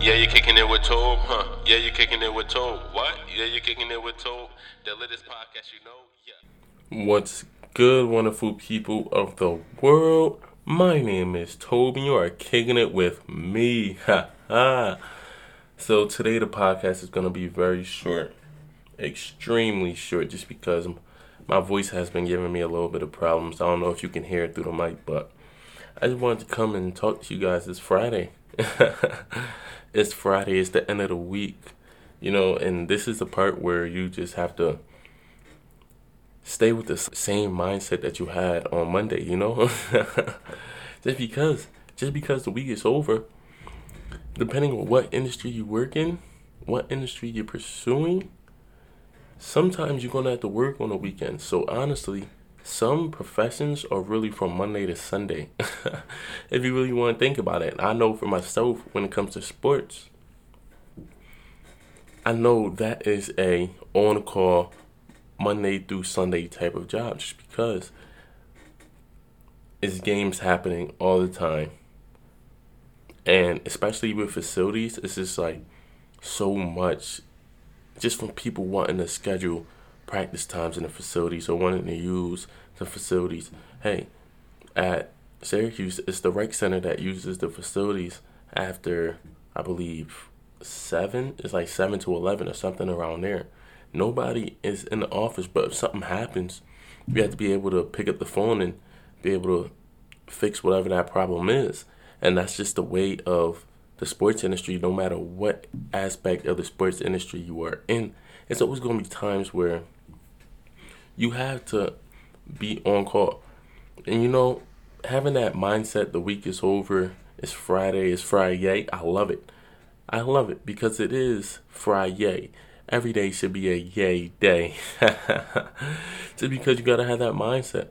Yeah, you're kicking it with Tobe, huh? Yeah, you're kicking it with Tobe. What? Yeah, you're kicking it with Tobe. The latest podcast you know? Yeah. What's good, wonderful people of the world? My name is Toby. You are kicking it with me. Ha ha. So today the podcast is gonna be very short, extremely short, just because my voice has been giving me a little bit of problems. I don't know if you can hear it through the mic, but I just wanted to come and talk to you guys It's Friday. it's Friday, it's the end of the week, you know, and this is the part where you just have to stay with the same mindset that you had on Monday, you know? just because just because the week is over, depending on what industry you work in, what industry you're pursuing, sometimes you're gonna have to work on the weekend. So honestly, some professions are really from Monday to Sunday. if you really want to think about it. I know for myself when it comes to sports, I know that is a on call Monday through Sunday type of job just because it's games happening all the time. And especially with facilities, it's just like so much just from people wanting to schedule practice times in the facilities or wanting to use the facilities. Hey, at Syracuse, it's the rec center that uses the facilities after, I believe, seven. It's like seven to eleven or something around there. Nobody is in the office, but if something happens, you have to be able to pick up the phone and be able to fix whatever that problem is. And that's just the way of the sports industry, no matter what aspect of the sports industry you are in. It's always going to be times where you have to be on call. And you know, having that mindset the week is over, it's Friday, it's Friday, I love it. I love it because it is Friday. Every day should be a yay day. Just because you gotta have that mindset.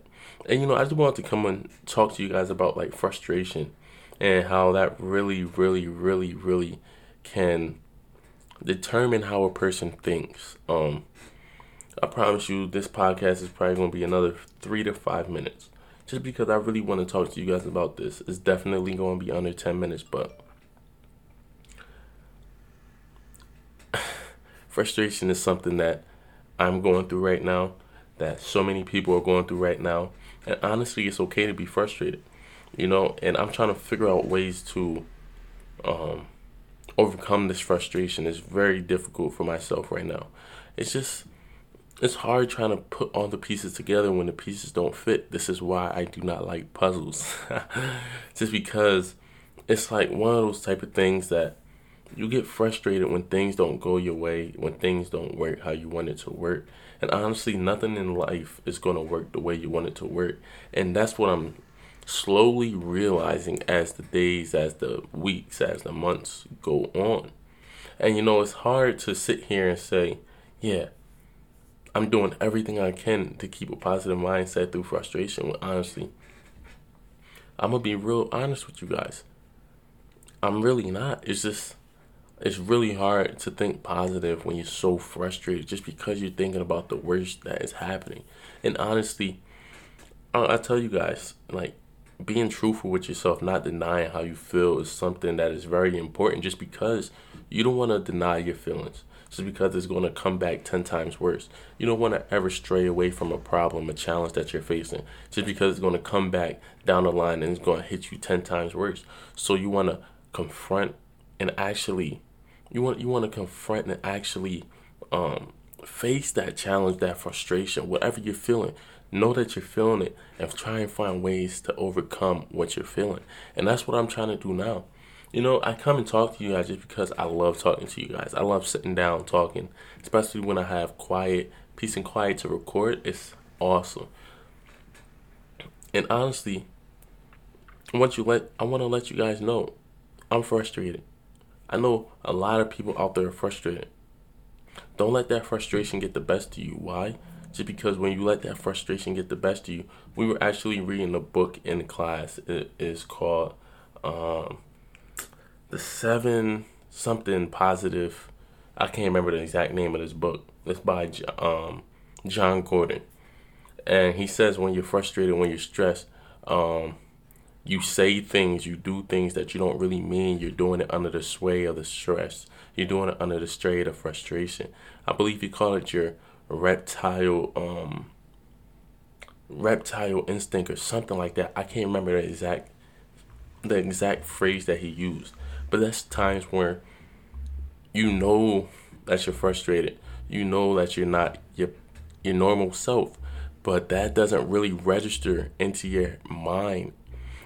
And you know, I just wanted to come and talk to you guys about like frustration and how that really, really, really, really can determine how a person thinks. Um, I promise you, this podcast is probably going to be another three to five minutes. Just because I really want to talk to you guys about this. It's definitely going to be under 10 minutes, but frustration is something that I'm going through right now, that so many people are going through right now. And honestly, it's okay to be frustrated, you know, and I'm trying to figure out ways to um, overcome this frustration. It's very difficult for myself right now. It's just it's hard trying to put all the pieces together when the pieces don't fit. This is why I do not like puzzles. Just because it's like one of those type of things that you get frustrated when things don't go your way, when things don't work how you want it to work. And honestly, nothing in life is going to work the way you want it to work. And that's what I'm slowly realizing as the days, as the weeks, as the months go on. And you know, it's hard to sit here and say, yeah, I'm doing everything I can to keep a positive mindset through frustration. When honestly, I'm gonna be real honest with you guys. I'm really not. It's just, it's really hard to think positive when you're so frustrated just because you're thinking about the worst that is happening. And honestly, I, I tell you guys, like, being truthful with yourself, not denying how you feel, is something that is very important just because you don't want to deny your feelings just because it's going to come back 10 times worse. You don't want to ever stray away from a problem, a challenge that you're facing, just because it's going to come back down the line and it's going to hit you 10 times worse. So you want to confront and actually, you want you want to confront and actually um, face that challenge, that frustration, whatever you're feeling. Know that you're feeling it and try and find ways to overcome what you're feeling. And that's what I'm trying to do now you know, I come and talk to you guys just because I love talking to you guys. I love sitting down talking, especially when I have quiet, peace and quiet to record. It's awesome. And honestly, once you let I want to let you guys know, I'm frustrated. I know a lot of people out there are frustrated. Don't let that frustration get the best of you. Why? Just because when you let that frustration get the best of you, we were actually reading a book in class. It is called um, the seven something positive. I can't remember the exact name of this book. It's by um, Jon Gordon, and he says when you're frustrated, when you're stressed, um, you say things, you do things that you don't really mean. You're doing it under the sway of the stress. You're doing it under the sway of frustration. I believe you call it your reptile um reptile instinct or something like that. I can't remember the exact the exact phrase that he used. But that's times where you know that you're frustrated. You know that you're not your your normal self, but that doesn't really register into your mind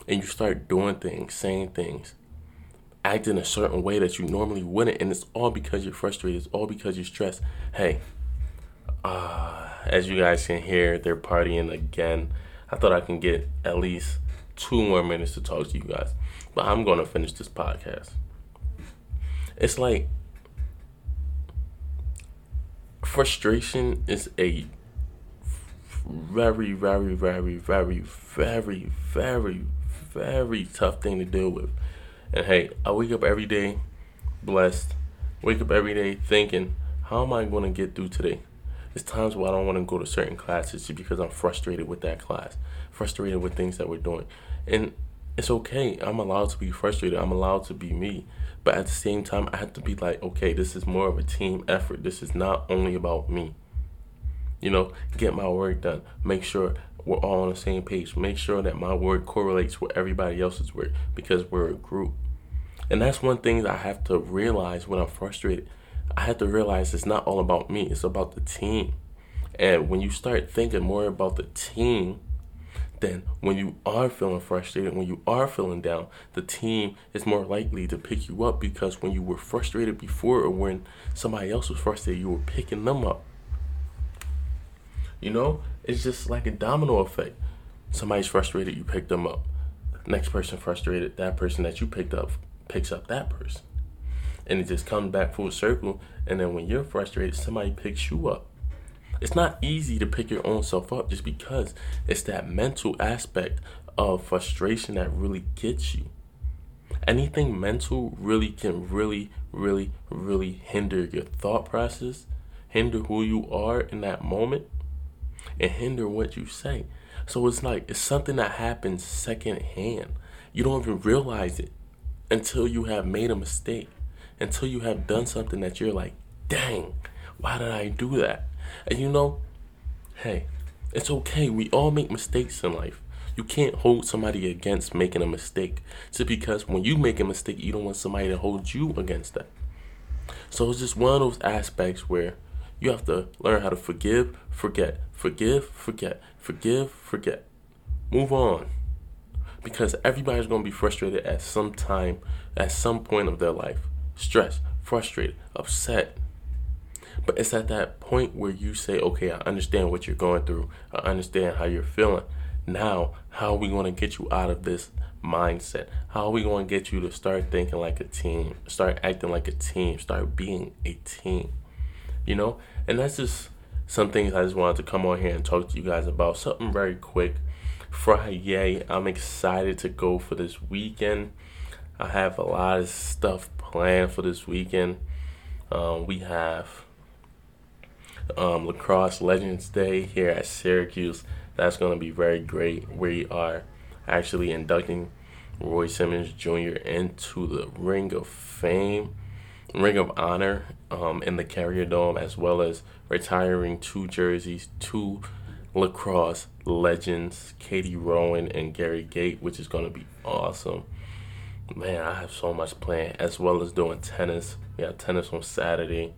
and you start doing things, saying things, acting a certain way that you normally wouldn't, and it's all because you're frustrated. It's all because you're stressed. Hey, uh, as you guys can hear, they're partying again. I thought I can get at least two more minutes to talk to you guys, but I'm gonna finish this podcast. It's like frustration is a very, very, very, very, very, very, very tough thing to deal with. And hey, I wake up every day blessed. Wake up every day thinking, how am I going to get through today? There's times where I don't want to go to certain classes just because I'm frustrated with that class, frustrated with things that we're doing. And it's okay. I'm allowed to be frustrated. I'm allowed to be me. But at the same time, I have to be like, okay, this is more of a team effort. This is not only about me. You know, get my work done. Make sure we're all on the same page. Make sure that my work correlates with everybody else's work because we're a group. And that's one thing that I have to realize when I'm frustrated. I have to realize it's not all about me, it's about the team. And when you start thinking more about the team, then when you are feeling frustrated, when you are feeling down, the team is more likely to pick you up because when you were frustrated before or when somebody else was frustrated, you were picking them up. You know, it's just like a domino effect. Somebody's frustrated, you pick them up. Next person frustrated, that person that you picked up picks up that person. And it just comes back full circle. And then when you're frustrated, somebody picks you up. It's not easy to pick your own self up just because it's that mental aspect of frustration that really gets you. Anything mental really can really, really, really hinder your thought process, hinder who you are in that moment and hinder what you say. So it's like it's something that happens secondhand. You don't even realize it until you have made a mistake, until you have done something that you're like, dang, why did I do that? And you know, hey, it's okay. We all make mistakes in life. You can't hold somebody against making a mistake just because when you make a mistake, you don't want somebody to hold you against that. So it's just one of those aspects where you have to learn how to forgive, forget, forgive, forget, forgive, forget. Move on. Because everybody's going to be frustrated at some time, at some point of their life. Stressed, frustrated, upset. But it's at that point where you say, okay, I understand what you're going through. I understand how you're feeling. Now, how are we going to get you out of this mindset? How are we going to get you to start thinking like a team, start acting like a team, start being a team? You know, and that's just some things I just wanted to come on here and talk to you guys about. Something very quick. Friday, I'm excited to go for this weekend. I have a lot of stuff planned for this weekend. Um, we have um, Lacrosse Legends Day here at Syracuse. That's going to be very great. We are actually inducting Roy Simmons Jr. into the Ring of Fame. Ring of Honor um, in the Carrier Dome, as well as retiring two jerseys, two lacrosse legends, Katie Rowan and Gary Gait, which is going to be awesome. Man, I have so much planned, as well as doing tennis. We have tennis on Saturday.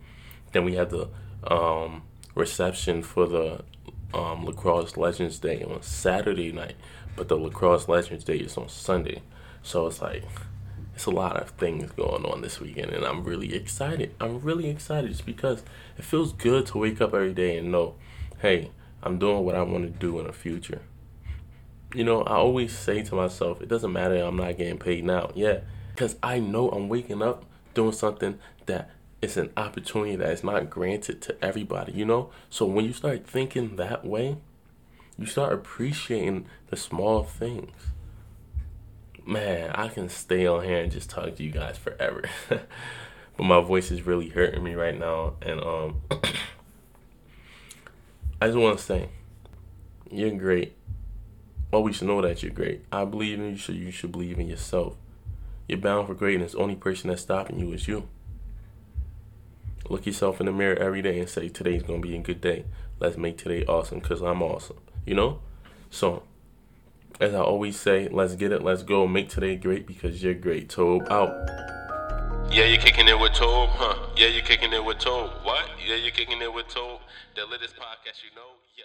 Then we have the um, reception for the um, Lacrosse Legends Day on Saturday night, but the Lacrosse Legends Day is on Sunday. So it's like it's a lot of things going on this weekend and I'm really excited. I'm really excited just because it feels good to wake up every day and know, hey, I'm doing what I want to do in the future. You know, I always say to myself, it doesn't matter I'm not getting paid now. Yeah, because I know I'm waking up doing something that is an opportunity that is not granted to everybody, you know? So when you start thinking that way, you start appreciating the small things man, I can stay on here and just talk to you guys forever. but my voice is really hurting me right now. And um, I just want to say, you're great. always know that you're great. I believe in you, so you should believe in yourself. You're bound for greatness. Only person that's stopping you is you. Look yourself in the mirror every day and say, today's going to be a good day. Let's make today awesome because I'm awesome. You know? So, as I always say, let's get it, let's go. Make today great because you're great. Tobe out. Yeah, you're kicking it with Tobe, huh? Yeah, you're kicking it with Tobe. What? Yeah, you're kicking it with Tobe. The latest podcast you know? Yeah.